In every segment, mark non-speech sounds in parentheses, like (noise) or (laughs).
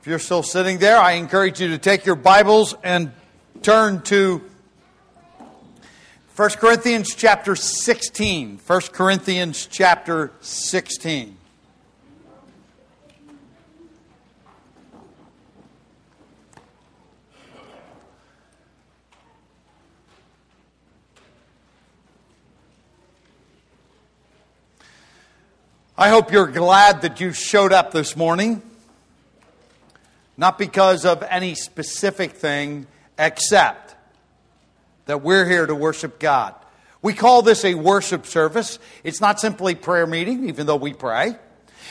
If you're still sitting there, I encourage you to take your Bibles and turn to 1 Corinthians chapter 16. 1 Corinthians chapter 16. I hope you're glad that you showed up this morning. Not because of any specific thing, except that we're here to worship God. We call this a worship service. It's not simply prayer meeting, even though we pray.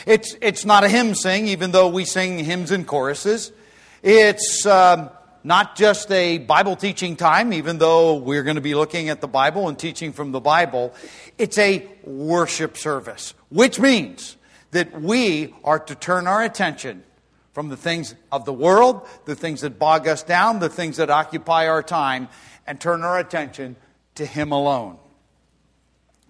It's, it's not a hymn sing, even though we sing hymns and choruses. It's um, not just a Bible teaching time, even though we're going to be looking at the Bible and teaching from the Bible. It's a worship service, which means that we are to turn our attention from the things of the world, the things that bog us down, the things that occupy our time, and turn our attention to Him alone.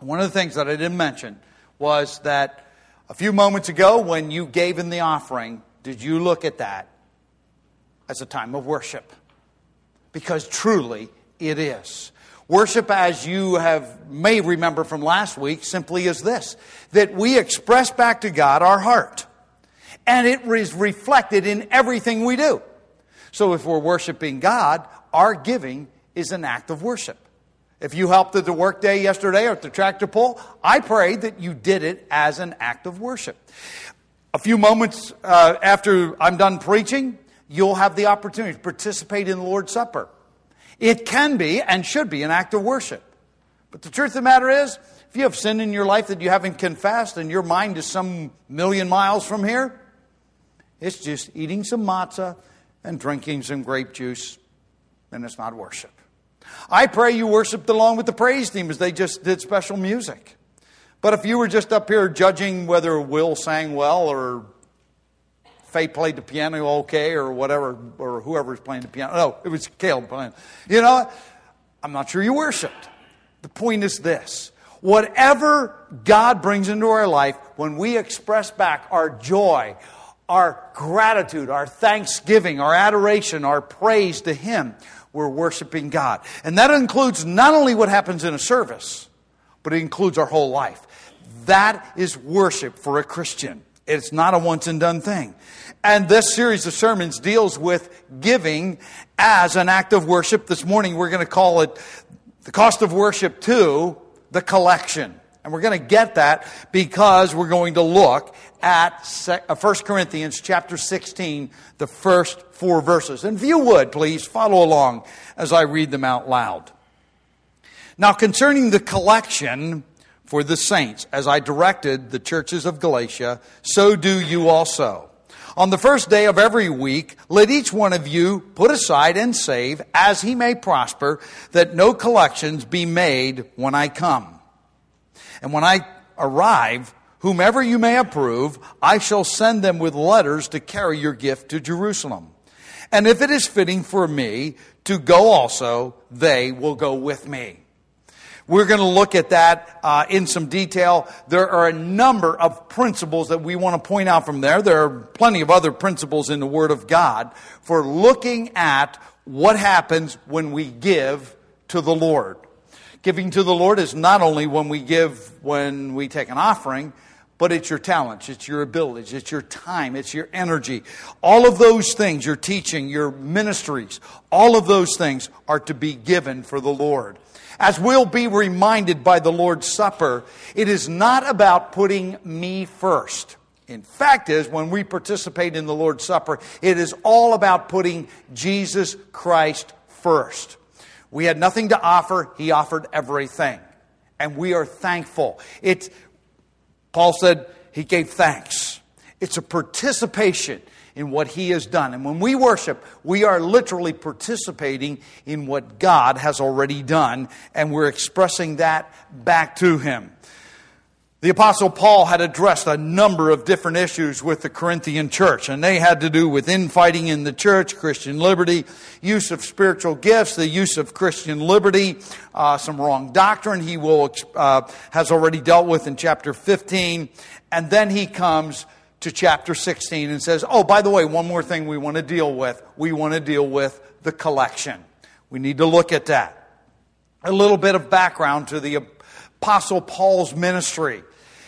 One of the things that I didn't mention was that a few moments ago, when you gave in the offering, did you look at that as a time of worship? Because truly it is. Worship, as you have may remember from last week, simply is this that we express back to God our heart and it is reflected in everything we do. So if we're worshiping God, our giving is an act of worship. If you helped at the workday yesterday or at the tractor pull, I pray that you did it as an act of worship. A few moments uh, after I'm done preaching, you'll have the opportunity to participate in the Lord's Supper. It can be and should be an act of worship. But the truth of the matter is, if you have sin in your life that you haven't confessed and your mind is some million miles from here, it's just eating some matzah and drinking some grape juice, and it's not worship. I pray you worshiped along with the praise team as they just did special music. But if you were just up here judging whether Will sang well or Faye played the piano okay or whatever, or whoever's playing the piano, no, it was Caleb playing. You know, I'm not sure you worshiped. The point is this whatever God brings into our life, when we express back our joy, our gratitude, our thanksgiving, our adoration, our praise to Him, we're worshiping God. And that includes not only what happens in a service, but it includes our whole life. That is worship for a Christian. It's not a once and done thing. And this series of sermons deals with giving as an act of worship. This morning we're going to call it the cost of worship to the collection. And we're going to get that because we're going to look at 1 uh, Corinthians chapter 16, the first four verses. And if you would, please follow along as I read them out loud. Now, concerning the collection for the saints, as I directed the churches of Galatia, so do you also. On the first day of every week, let each one of you put aside and save as he may prosper, that no collections be made when I come. And when I arrive, Whomever you may approve, I shall send them with letters to carry your gift to Jerusalem. And if it is fitting for me to go also, they will go with me. We're going to look at that uh, in some detail. There are a number of principles that we want to point out from there. There are plenty of other principles in the Word of God for looking at what happens when we give to the Lord. Giving to the Lord is not only when we give when we take an offering, but it's your talents, it's your abilities, it's your time, it's your energy. All of those things, your teaching, your ministries, all of those things are to be given for the Lord. As we'll be reminded by the Lord's Supper, it is not about putting me first. In fact, is when we participate in the Lord's Supper, it is all about putting Jesus Christ first. We had nothing to offer, He offered everything. And we are thankful. It's Paul said he gave thanks. It's a participation in what he has done. And when we worship, we are literally participating in what God has already done, and we're expressing that back to him. The Apostle Paul had addressed a number of different issues with the Corinthian church, and they had to do with infighting in the church, Christian liberty, use of spiritual gifts, the use of Christian liberty, uh, some wrong doctrine he will, uh, has already dealt with in chapter 15, and then he comes to chapter 16 and says, Oh, by the way, one more thing we want to deal with. We want to deal with the collection. We need to look at that. A little bit of background to the Apostle Paul's ministry.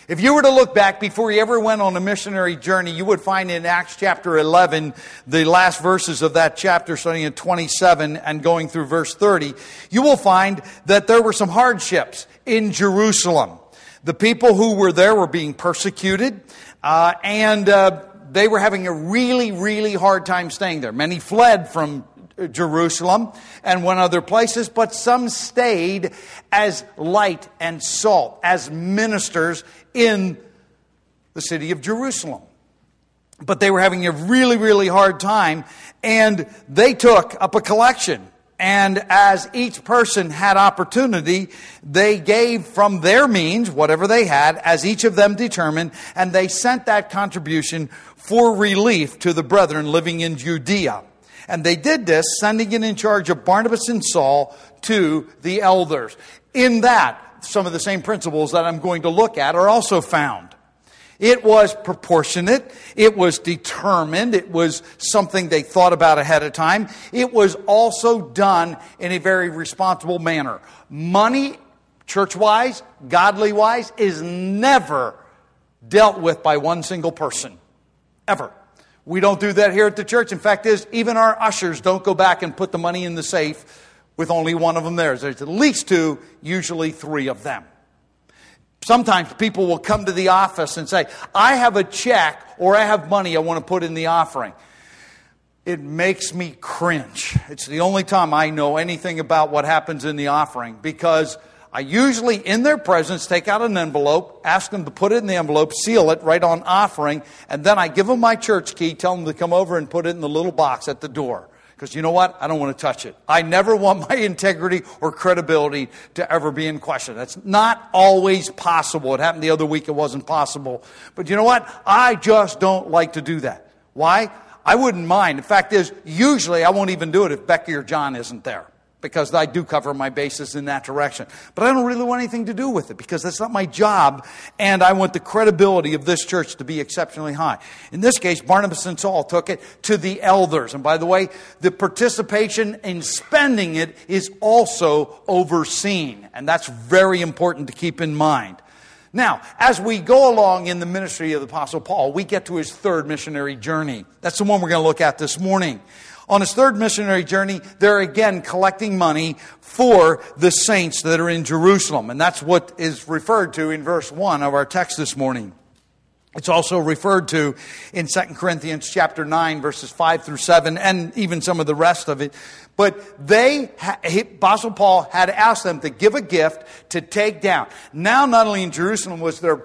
If you were to look back before he ever went on a missionary journey, you would find in Acts chapter 11, the last verses of that chapter, starting at 27 and going through verse 30, you will find that there were some hardships in Jerusalem. The people who were there were being persecuted, uh, and uh, they were having a really, really hard time staying there. Many fled from Jerusalem and went other places, but some stayed as light and salt, as ministers in the city of Jerusalem. But they were having a really, really hard time, and they took up a collection. And as each person had opportunity, they gave from their means, whatever they had, as each of them determined, and they sent that contribution for relief to the brethren living in Judea. And they did this, sending it in charge of Barnabas and Saul to the elders. In that, some of the same principles that I'm going to look at are also found. It was proportionate. It was determined. It was something they thought about ahead of time. It was also done in a very responsible manner. Money, church wise, godly wise, is never dealt with by one single person. Ever. We don't do that here at the church. In fact, is even our ushers don't go back and put the money in the safe with only one of them there. There's at least two, usually three of them. Sometimes people will come to the office and say, I have a check or I have money I want to put in the offering. It makes me cringe. It's the only time I know anything about what happens in the offering because I usually, in their presence, take out an envelope, ask them to put it in the envelope, seal it right on offering, and then I give them my church key, tell them to come over and put it in the little box at the door. Because you know what? I don't want to touch it. I never want my (laughs) integrity or credibility to ever be in question. That's not always possible. It happened the other week, it wasn't possible. But you know what? I just don't like to do that. Why? I wouldn't mind. The fact is, usually I won't even do it if Becky or John isn't there because I do cover my bases in that direction. But I don't really want anything to do with it because that's not my job, and I want the credibility of this church to be exceptionally high. In this case, Barnabas and Saul took it to the elders. And by the way, the participation in spending it is also overseen, and that's very important to keep in mind. Now, as we go along in the ministry of the Apostle Paul, we get to his third missionary journey. That's the one we're going to look at this morning. On his third missionary journey, they're again collecting money for the saints that are in Jerusalem. And that's what is referred to in verse 1 of our text this morning. It's also referred to in 2 Corinthians chapter 9 verses 5 through 7 and even some of the rest of it. But they, Apostle Paul had asked them to give a gift to take down. Now not only in Jerusalem was there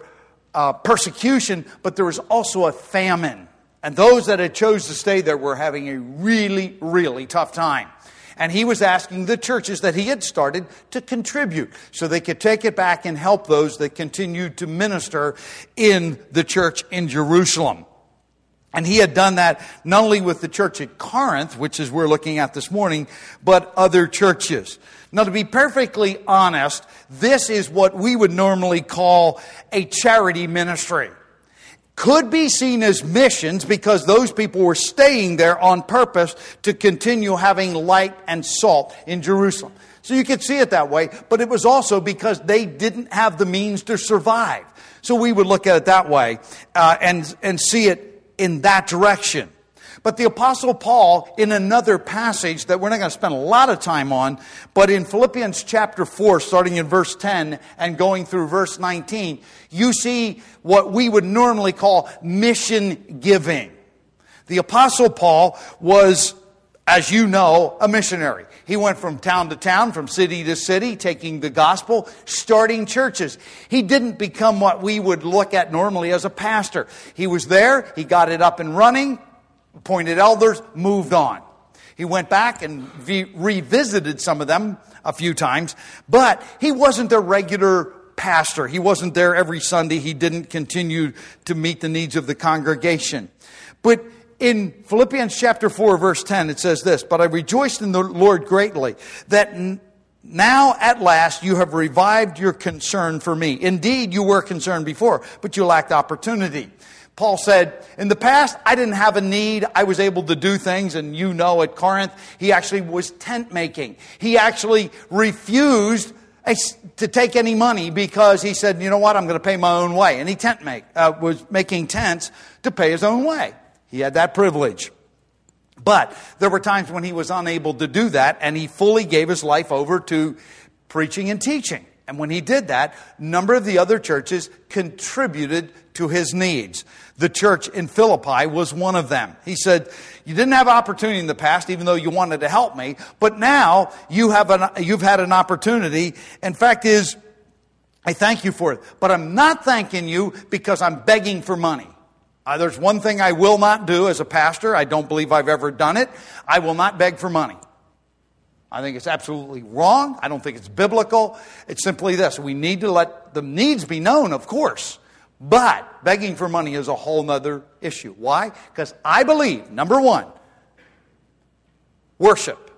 uh, persecution, but there was also a famine. And those that had chose to stay there were having a really, really tough time. And he was asking the churches that he had started to contribute so they could take it back and help those that continued to minister in the church in Jerusalem. And he had done that not only with the church at Corinth, which is we're looking at this morning, but other churches. Now, to be perfectly honest, this is what we would normally call a charity ministry could be seen as missions because those people were staying there on purpose to continue having light and salt in Jerusalem. So you could see it that way, but it was also because they didn't have the means to survive. So we would look at it that way uh, and, and see it in that direction. But the Apostle Paul, in another passage that we're not going to spend a lot of time on, but in Philippians chapter 4, starting in verse 10 and going through verse 19, you see what we would normally call mission giving. The Apostle Paul was, as you know, a missionary. He went from town to town, from city to city, taking the gospel, starting churches. He didn't become what we would look at normally as a pastor. He was there, he got it up and running, appointed elders, moved on. He went back and revisited some of them a few times, but he wasn't their regular pastor. He wasn't there every Sunday. He didn't continue to meet the needs of the congregation. But in Philippians chapter 4, verse 10, it says this But I rejoiced in the Lord greatly that n- now at last you have revived your concern for me. Indeed, you were concerned before, but you lacked opportunity. Paul said, In the past, I didn't have a need. I was able to do things. And you know, at Corinth, he actually was tent making. He actually refused to take any money because he said, You know what? I'm going to pay my own way. And he tent make, uh, was making tents to pay his own way. He had that privilege. But there were times when he was unable to do that, and he fully gave his life over to preaching and teaching. And when he did that, a number of the other churches contributed to his needs. The church in Philippi was one of them. He said, You didn't have opportunity in the past, even though you wanted to help me, but now you have an, you've had an opportunity. In fact, is, I thank you for it. But I'm not thanking you because I'm begging for money. Uh, there's one thing I will not do as a pastor. I don't believe I've ever done it. I will not beg for money. I think it's absolutely wrong. I don't think it's biblical. It's simply this we need to let the needs be known, of course. But begging for money is a whole other issue. Why? Because I believe, number one, worship.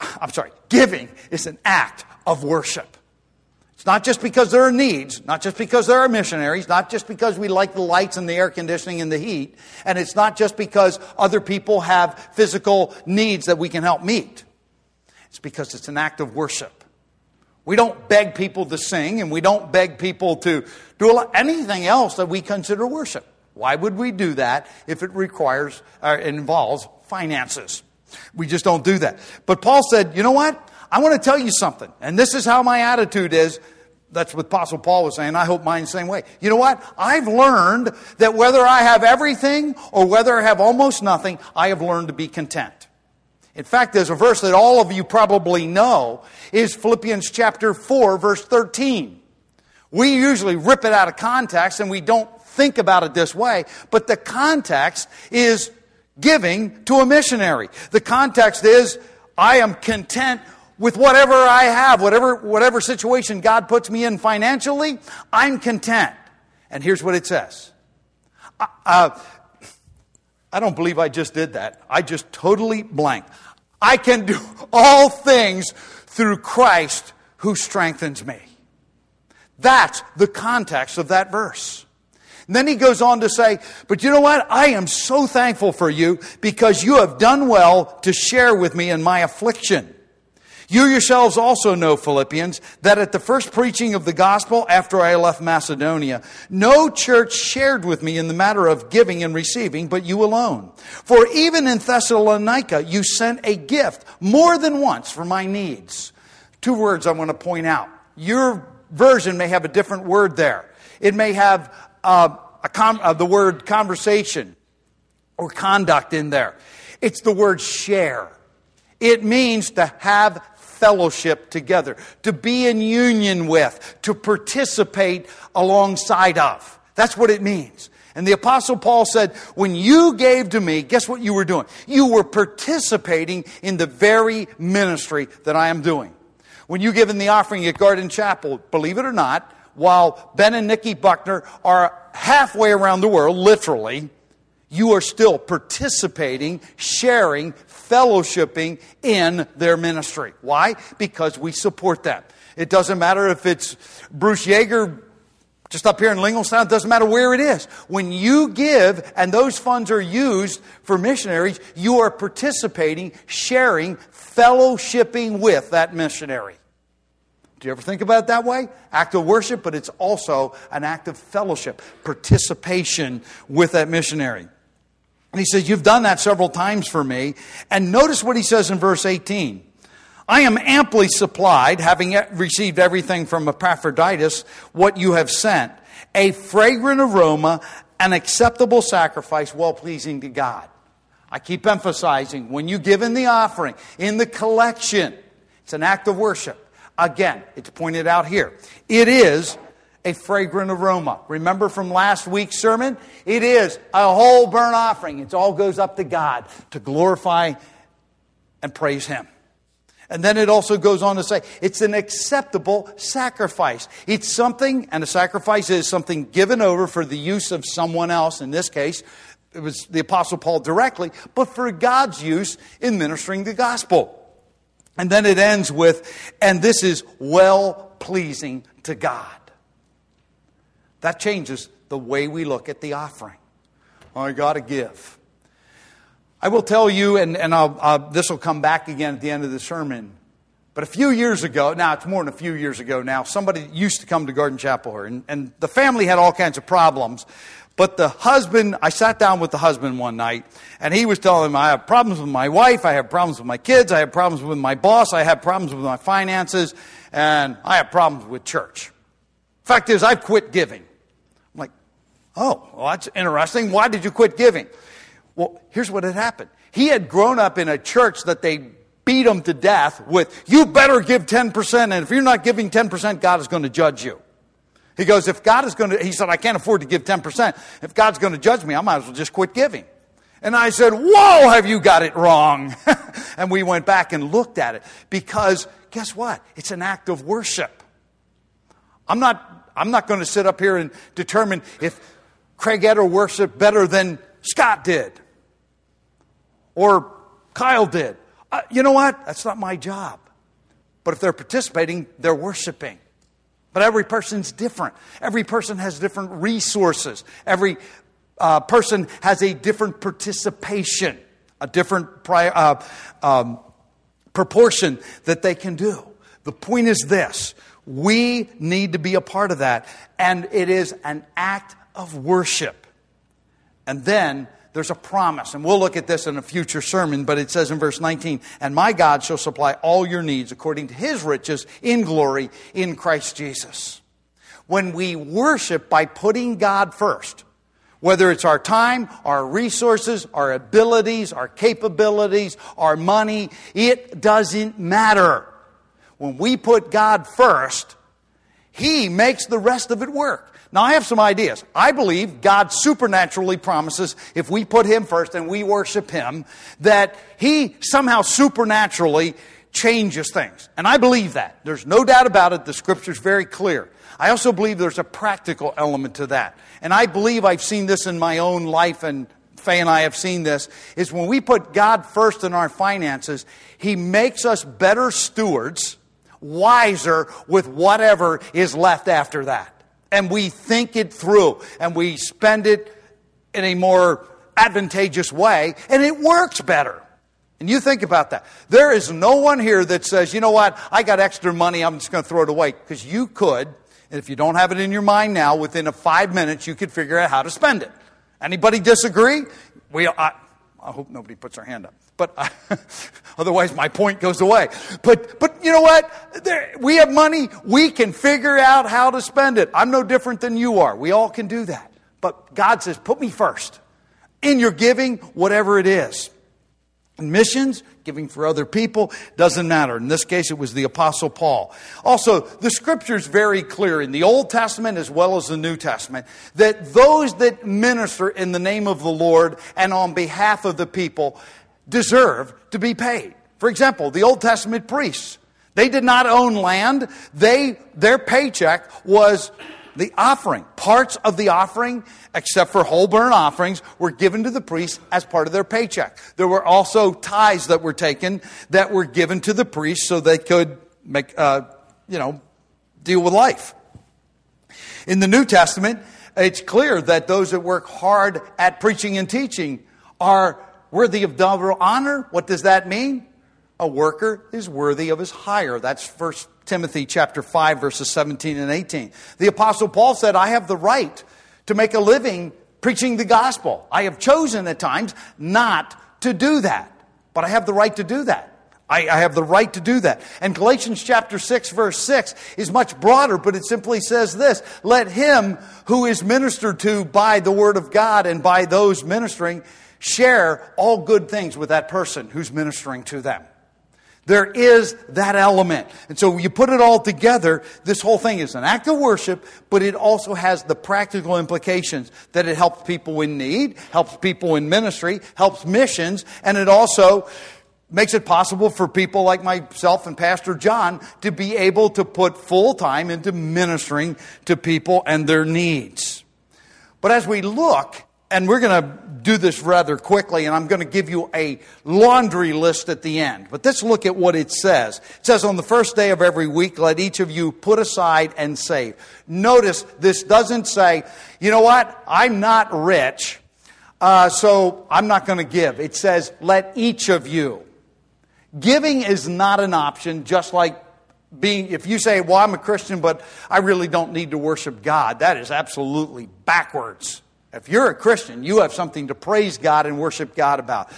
(laughs) I'm sorry, giving is an act of worship. It's not just because there are needs, not just because there are missionaries, not just because we like the lights and the air conditioning and the heat, and it's not just because other people have physical needs that we can help meet. It's because it's an act of worship. We don't beg people to sing and we don't beg people to do anything else that we consider worship. Why would we do that if it requires or uh, involves finances? We just don't do that. But Paul said, you know what? I want to tell you something. And this is how my attitude is. That's what Apostle Paul was saying. I hope mine's the same way. You know what? I've learned that whether I have everything or whether I have almost nothing, I have learned to be content. In fact, there's a verse that all of you probably know is Philippians chapter 4 verse 13. We usually rip it out of context and we don't think about it this way, but the context is giving to a missionary. The context is I am content with whatever I have, whatever, whatever situation God puts me in financially, I'm content. And here's what it says. Uh, I don't believe I just did that. I just totally blank. I can do all things through Christ who strengthens me. That's the context of that verse. And then he goes on to say, But you know what? I am so thankful for you because you have done well to share with me in my affliction. You yourselves also know, Philippians, that at the first preaching of the gospel after I left Macedonia, no church shared with me in the matter of giving and receiving, but you alone. For even in Thessalonica, you sent a gift more than once for my needs. Two words I want to point out. Your version may have a different word there. It may have uh, com- uh, the word conversation or conduct in there. It's the word share. It means to have fellowship together, to be in union with, to participate alongside of. That's what it means. And the Apostle Paul said, when you gave to me, guess what you were doing? You were participating in the very ministry that I am doing. When you give in the offering at Garden Chapel, believe it or not, while Ben and Nikki Buckner are halfway around the world, literally, you are still participating, sharing, fellowshipping in their ministry. Why? Because we support them. It doesn't matter if it's Bruce Yeager just up here in Linglestown, it doesn't matter where it is. When you give and those funds are used for missionaries, you are participating, sharing, fellowshipping with that missionary. Do you ever think about it that way? Act of worship, but it's also an act of fellowship, participation with that missionary. And he says, You've done that several times for me. And notice what he says in verse 18. I am amply supplied, having received everything from Epaphroditus, what you have sent, a fragrant aroma, an acceptable sacrifice, well pleasing to God. I keep emphasizing when you give in the offering, in the collection, it's an act of worship. Again, it's pointed out here. It is a fragrant aroma. Remember from last week's sermon? It is a whole burnt offering. It all goes up to God to glorify and praise Him. And then it also goes on to say it's an acceptable sacrifice. It's something, and a sacrifice is something given over for the use of someone else. In this case, it was the Apostle Paul directly, but for God's use in ministering the gospel. And then it ends with, and this is well pleasing to God. That changes the way we look at the offering. I got to give. I will tell you, and, and this will come back again at the end of the sermon. But a few years ago, now it's more than a few years ago now, somebody used to come to Garden Chapel here, and, and the family had all kinds of problems. But the husband, I sat down with the husband one night, and he was telling him, I have problems with my wife, I have problems with my kids, I have problems with my boss, I have problems with my finances, and I have problems with church. Fact is, I've quit giving. Oh, well, that's interesting. Why did you quit giving? Well, here's what had happened. He had grown up in a church that they beat him to death with, you better give 10%, and if you're not giving 10%, God is going to judge you. He goes, if God is going to, he said, I can't afford to give 10%. If God's going to judge me, I might as well just quit giving. And I said, whoa, have you got it wrong? (laughs) and we went back and looked at it because guess what? It's an act of worship. I'm not, I'm not going to sit up here and determine if Craig Etter worshiped better than Scott did or Kyle did. Uh, you know what? That's not my job. But if they're participating, they're worshiping. But every person's different. Every person has different resources. Every uh, person has a different participation, a different pri- uh, um, proportion that they can do. The point is this we need to be a part of that, and it is an act of worship. And then there's a promise. And we'll look at this in a future sermon, but it says in verse 19, And my God shall supply all your needs according to his riches in glory in Christ Jesus. When we worship by putting God first, whether it's our time, our resources, our abilities, our capabilities, our money, it doesn't matter. When we put God first, He makes the rest of it work. Now, I have some ideas. I believe God supernaturally promises if we put Him first and we worship Him, that He somehow supernaturally changes things. And I believe that. There's no doubt about it. The scripture's very clear. I also believe there's a practical element to that. And I believe I've seen this in my own life and Faye and I have seen this, is when we put God first in our finances, He makes us better stewards, wiser with whatever is left after that and we think it through and we spend it in a more advantageous way and it works better. And you think about that. There is no one here that says, you know what, I got extra money, I'm just going to throw it away. Because you could, and if you don't have it in your mind now, within a five minutes, you could figure out how to spend it. Anybody disagree? We, I, I hope nobody puts their hand up. But I, (laughs) otherwise, my point goes away. But, but you know what? There, we have money. We can figure out how to spend it. I'm no different than you are. We all can do that. But God says, put me first in your giving, whatever it is. In missions, giving for other people, doesn't matter. In this case, it was the Apostle Paul. Also, the scripture is very clear in the Old Testament as well as the New Testament that those that minister in the name of the Lord and on behalf of the people deserve to be paid. For example, the Old Testament priests, they did not own land. They, their paycheck was the offering. Parts of the offering, except for whole burnt offerings, were given to the priests as part of their paycheck. There were also tithes that were taken that were given to the priests so they could make, uh, you know, deal with life. In the New Testament, it's clear that those that work hard at preaching and teaching are worthy of double honor. What does that mean? A worker is worthy of his hire. That's first Timothy chapter 5 verses 17 and 18. The apostle Paul said, I have the right to make a living preaching the gospel. I have chosen at times not to do that, but I have the right to do that. I, I, have the right to do that. And Galatians chapter 6 verse 6 is much broader, but it simply says this, let him who is ministered to by the word of God and by those ministering share all good things with that person who's ministering to them. There is that element. And so you put it all together, this whole thing is an act of worship, but it also has the practical implications that it helps people in need, helps people in ministry, helps missions, and it also makes it possible for people like myself and Pastor John to be able to put full time into ministering to people and their needs. But as we look and we're going to do this rather quickly, and I'm going to give you a laundry list at the end. But let's look at what it says. It says, On the first day of every week, let each of you put aside and save. Notice this doesn't say, you know what, I'm not rich, uh, so I'm not going to give. It says, let each of you. Giving is not an option, just like being, if you say, well, I'm a Christian, but I really don't need to worship God, that is absolutely backwards. If you're a Christian, you have something to praise God and worship God about.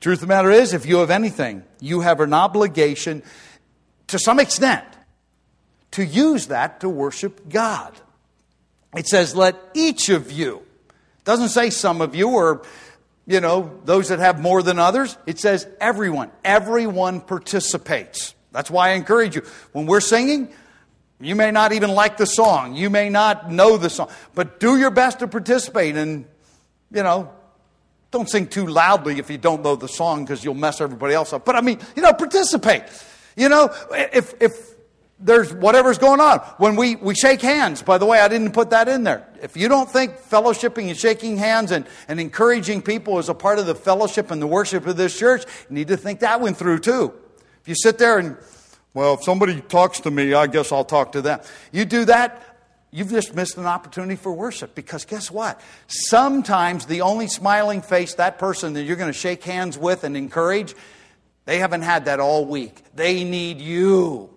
Truth of the matter is, if you have anything, you have an obligation to some extent to use that to worship God. It says, let each of you. Doesn't say some of you or, you know, those that have more than others. It says everyone. Everyone participates. That's why I encourage you. When we're singing, you may not even like the song. You may not know the song. But do your best to participate and, you know, don't sing too loudly if you don't know the song because you'll mess everybody else up. But I mean, you know, participate. You know, if, if there's whatever's going on. When we, we shake hands, by the way, I didn't put that in there. If you don't think fellowshipping and shaking hands and, and encouraging people is a part of the fellowship and the worship of this church, you need to think that one through too. If you sit there and well, if somebody talks to me, I guess I'll talk to them. You do that, you've just missed an opportunity for worship because guess what? Sometimes the only smiling face that person that you're going to shake hands with and encourage, they haven't had that all week. They need you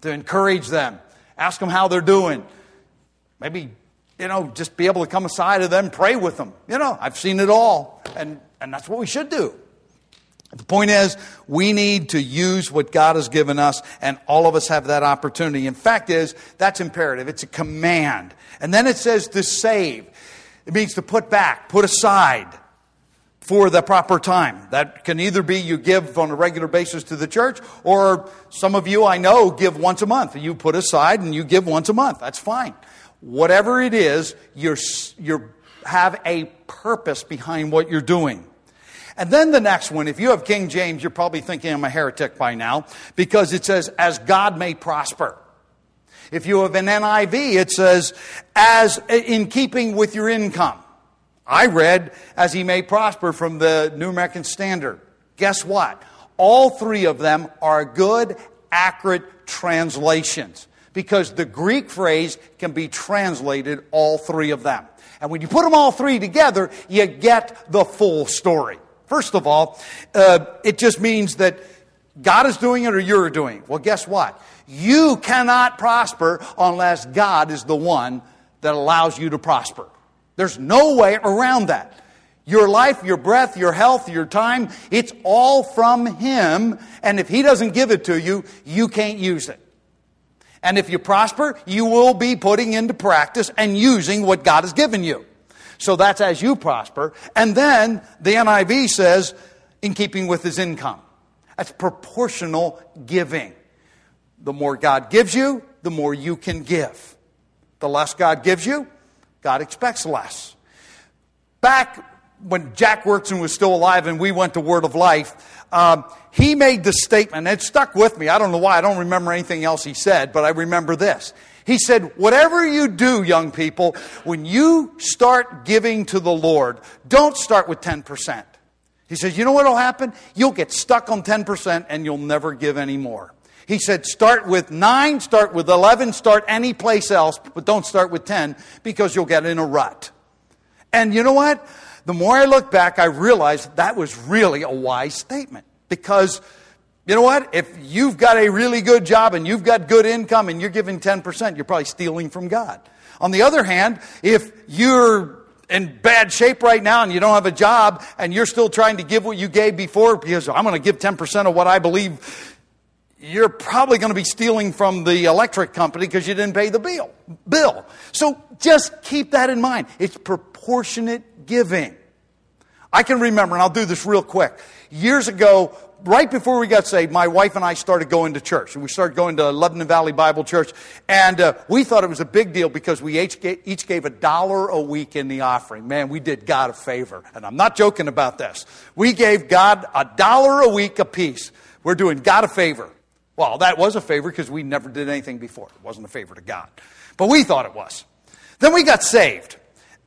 to encourage them. Ask them how they're doing. Maybe, you know, just be able to come aside of them, pray with them. You know, I've seen it all. And, and that's what we should do. The point is, we need to use what God has given us, and all of us have that opportunity. In fact, is that's imperative. It's a command. And then it says to save. It means to put back, put aside for the proper time. That can either be you give on a regular basis to the church, or some of you I know give once a month. You put aside and you give once a month. That's fine. Whatever it is, you're, you have a purpose behind what you're doing. And then the next one, if you have King James, you're probably thinking I'm a heretic by now because it says, as God may prosper. If you have an NIV, it says, as in keeping with your income. I read, as he may prosper from the New American Standard. Guess what? All three of them are good, accurate translations because the Greek phrase can be translated all three of them. And when you put them all three together, you get the full story. First of all, uh, it just means that God is doing it or you're doing it. Well, guess what? You cannot prosper unless God is the one that allows you to prosper. There's no way around that. Your life, your breath, your health, your time, it's all from Him. And if He doesn't give it to you, you can't use it. And if you prosper, you will be putting into practice and using what God has given you. So that's as you prosper. And then the NIV says, in keeping with his income. That's proportional giving. The more God gives you, the more you can give. The less God gives you, God expects less. Back when Jack Wyrtzen was still alive and we went to Word of Life, um, he made the statement, and it stuck with me. I don't know why, I don't remember anything else he said, but I remember this. He said, whatever you do, young people, when you start giving to the Lord, don't start with 10%. He says, you know what will happen? You'll get stuck on 10% and you'll never give any more. He said, start with 9, start with 11, start any place else, but don't start with 10 because you'll get in a rut. And you know what? The more I look back, I realize that was really a wise statement because you know what? If you've got a really good job and you've got good income and you're giving 10%, you're probably stealing from God. On the other hand, if you're in bad shape right now and you don't have a job and you're still trying to give what you gave before because I'm going to give 10% of what I believe, you're probably going to be stealing from the electric company because you didn't pay the bill. Bill. So just keep that in mind. It's proportionate giving. I can remember, and I'll do this real quick. Years ago, right before we got saved, my wife and I started going to church. And we started going to Lebanon Valley Bible Church. And uh, we thought it was a big deal because we each gave, each gave a dollar a week in the offering. Man, we did God a favor. And I'm not joking about this. We gave God a dollar a week apiece. We're doing God a favor. Well, that was a favor because we never did anything before. It wasn't a favor to God. But we thought it was. Then we got saved.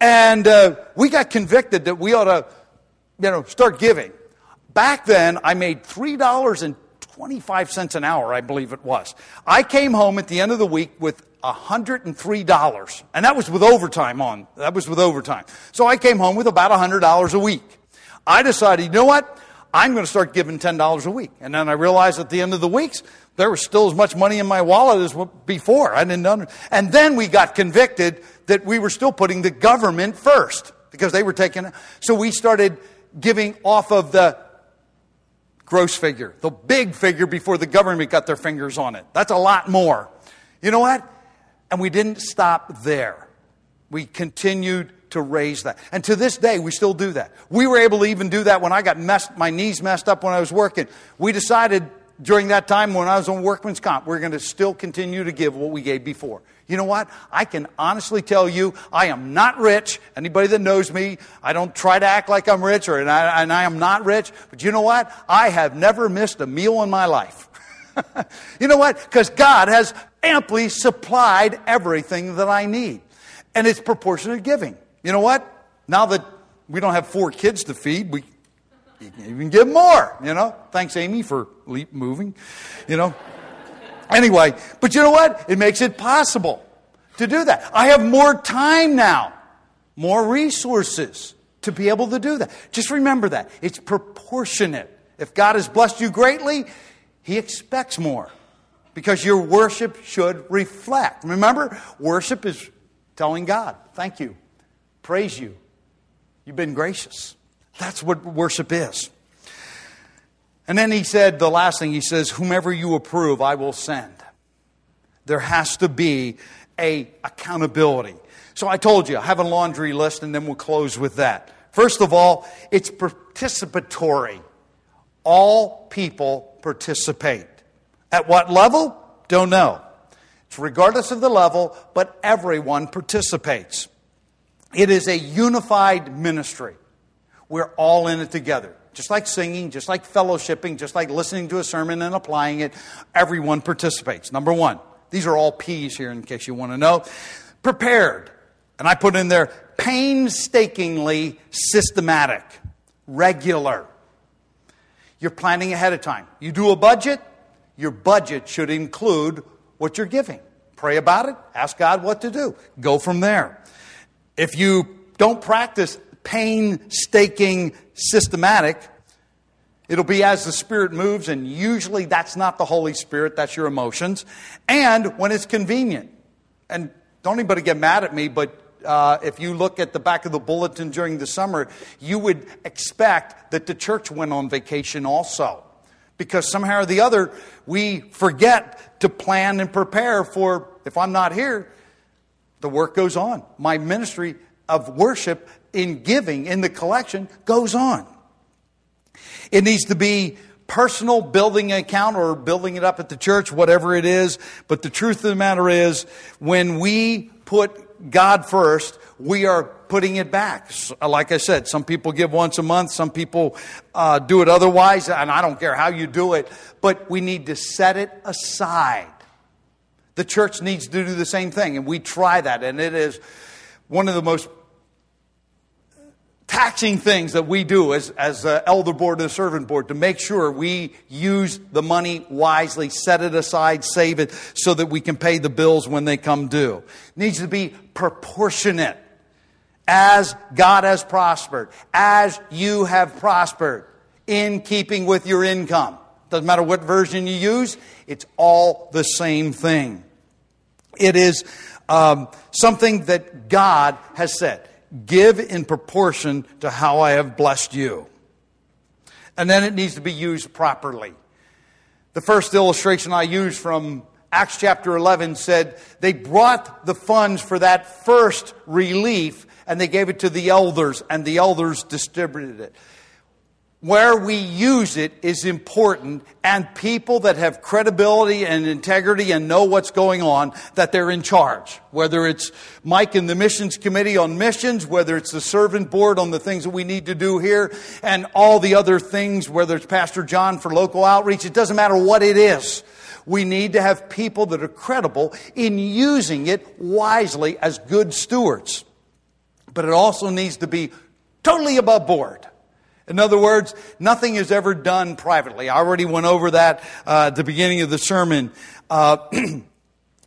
And uh, we got convicted that we ought to, you know, start giving. Back then, I made $3.25 an hour, I believe it was. I came home at the end of the week with $103. And that was with overtime on. That was with overtime. So I came home with about $100 a week. I decided, you know what? I'm going to start giving $10 a week. And then I realized at the end of the weeks, there was still as much money in my wallet as before. I didn't under, and then we got convicted that we were still putting the government first because they were taking, so we started giving off of the gross figure, the big figure before the government got their fingers on it. That's a lot more. You know what? And we didn't stop there. We continued to raise that. And to this day, we still do that. We were able to even do that when I got messed, my knees messed up when I was working. We decided during that time when I was on workman's comp, we're going to still continue to give what we gave before. You know what? I can honestly tell you, I am not rich. Anybody that knows me, I don't try to act like I'm rich, or and I, and I am not rich. But you know what? I have never missed a meal in my life. (laughs) you know what? Because God has amply supplied everything that I need, and it's proportionate giving. You know what? Now that we don't have four kids to feed, we can even give more, you know. Thanks, Amy, for leap moving, you know. Anyway, but you know what? It makes it possible to do that. I have more time now, more resources to be able to do that. Just remember that. It's proportionate. If God has blessed you greatly, He expects more because your worship should reflect. Remember, worship is telling God, thank you, praise you, you've been gracious. That's what worship is. And then he said, the last thing he says, whomever you approve, I will send. There has to be a accountability. So I told you, I have a laundry list and then we'll close with that. First of all, it's participatory. All people participate. At what level? Don't know. It's regardless of the level, but everyone participates. It is a unified ministry. We're all in it together. Just like singing, just like fellowshipping, just like listening to a sermon and applying it, everyone participates. Number one, these are all P's here in case you want to know. Prepared. And I put in there painstakingly systematic, regular. You're planning ahead of time. You do a budget, your budget should include what you're giving. Pray about it, ask God what to do, go from there. If you don't practice painstaking systematic. It'll be as the Spirit moves, and usually that's not the Holy Spirit, that's your emotions. And when it's convenient. And don't anybody get mad at me, but uh, if you look at the back of the bulletin during the summer, you would expect that the church went on vacation also. Because somehow or the other, we forget to plan and prepare for if I'm not here, the work goes on. My ministry of worship in giving, in the collection, goes on. It needs to be personal building an account or building it up at the church, whatever it is. But the truth of the matter is, when we put God first, we are putting it back. Like I said, some people give once a month, some people uh, do it otherwise, and I don't care how you do it, but we need to set it aside. The church needs to do the same thing, and we try that, and it is one of the most taxing things that we do as, as uh, elder board and the servant board to make sure we use the money wisely, set it aside, save it so that we can pay the bills when they come due. It needs to be proportionate as God has prospered, as you have prospered in keeping with your income. Doesn't matter what version you use, it's all the same thing. It is um, something that God has said. Give in proportion to how I have blessed you. And then it needs to be used properly. The first illustration I used from Acts chapter 11 said they brought the funds for that first relief and they gave it to the elders, and the elders distributed it where we use it is important, and people that have credibility and integrity and know what's going on, that they're in charge. Whether it's Mike and the missions committee on missions, whether it's the servant board on the things that we need to do here, and all the other things, whether it's Pastor John for local outreach, it doesn't matter what it is. We need to have people that are credible in using it wisely as good stewards. but it also needs to be totally above board. In other words, nothing is ever done privately. I already went over that uh, at the beginning of the sermon. Uh, (clears throat)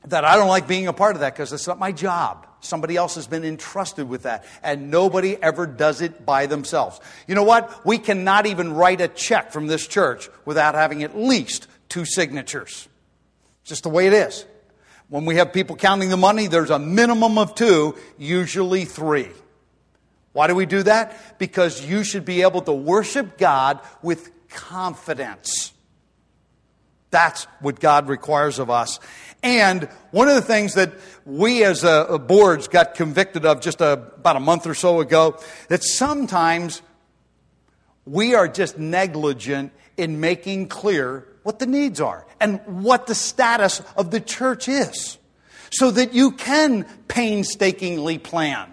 that I don't like being a part of that because it's not my job. Somebody else has been entrusted with that, and nobody ever does it by themselves. You know what? We cannot even write a check from this church without having at least two signatures. It's just the way it is. When we have people counting the money, there's a minimum of two, usually three. Why do we do that? Because you should be able to worship God with confidence. That's what God requires of us. And one of the things that we as a, a boards got convicted of just a, about a month or so ago, that sometimes we are just negligent in making clear what the needs are and what the status of the church is so that you can painstakingly plan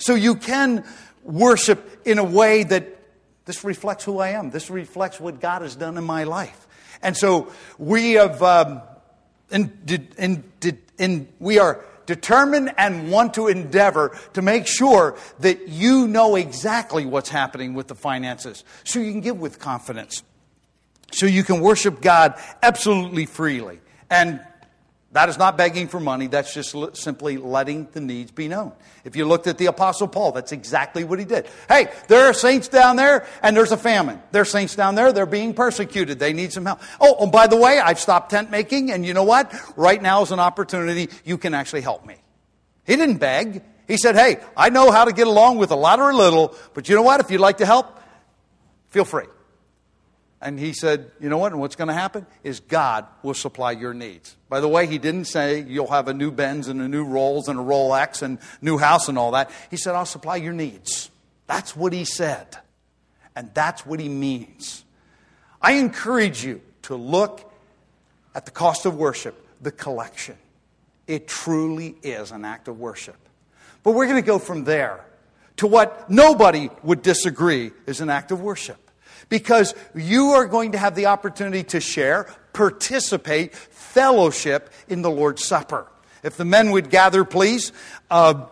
so you can worship in a way that this reflects who I am. This reflects what God has done in my life. And so we have, um, we are determined and want to endeavor to make sure that you know exactly what's happening with the finances so you can give with confidence. So you can worship God absolutely freely. And that is not begging for money, that's just simply letting the needs be known. If you looked at the Apostle Paul, that's exactly what he did. Hey, there are saints down there, and there's a famine. There are saints down there, they're being persecuted. They need some help. Oh, oh, by the way, I've stopped tent making, and you know what? Right now is an opportunity. You can actually help me. He didn't beg. He said, Hey, I know how to get along with a lot or a little, but you know what? If you'd like to help, feel free. And he said, You know what? And what's going to happen is God will supply your needs. By the way, he didn't say you'll have a new Benz and a new Rolls and a Rolex and new house and all that. He said, I'll supply your needs. That's what he said. And that's what he means. I encourage you to look at the cost of worship, the collection. It truly is an act of worship. But we're going to go from there to what nobody would disagree is an act of worship because you are going to have the opportunity to share, participate, fellowship in the Lord's Supper. If the men would gather, please. Uh,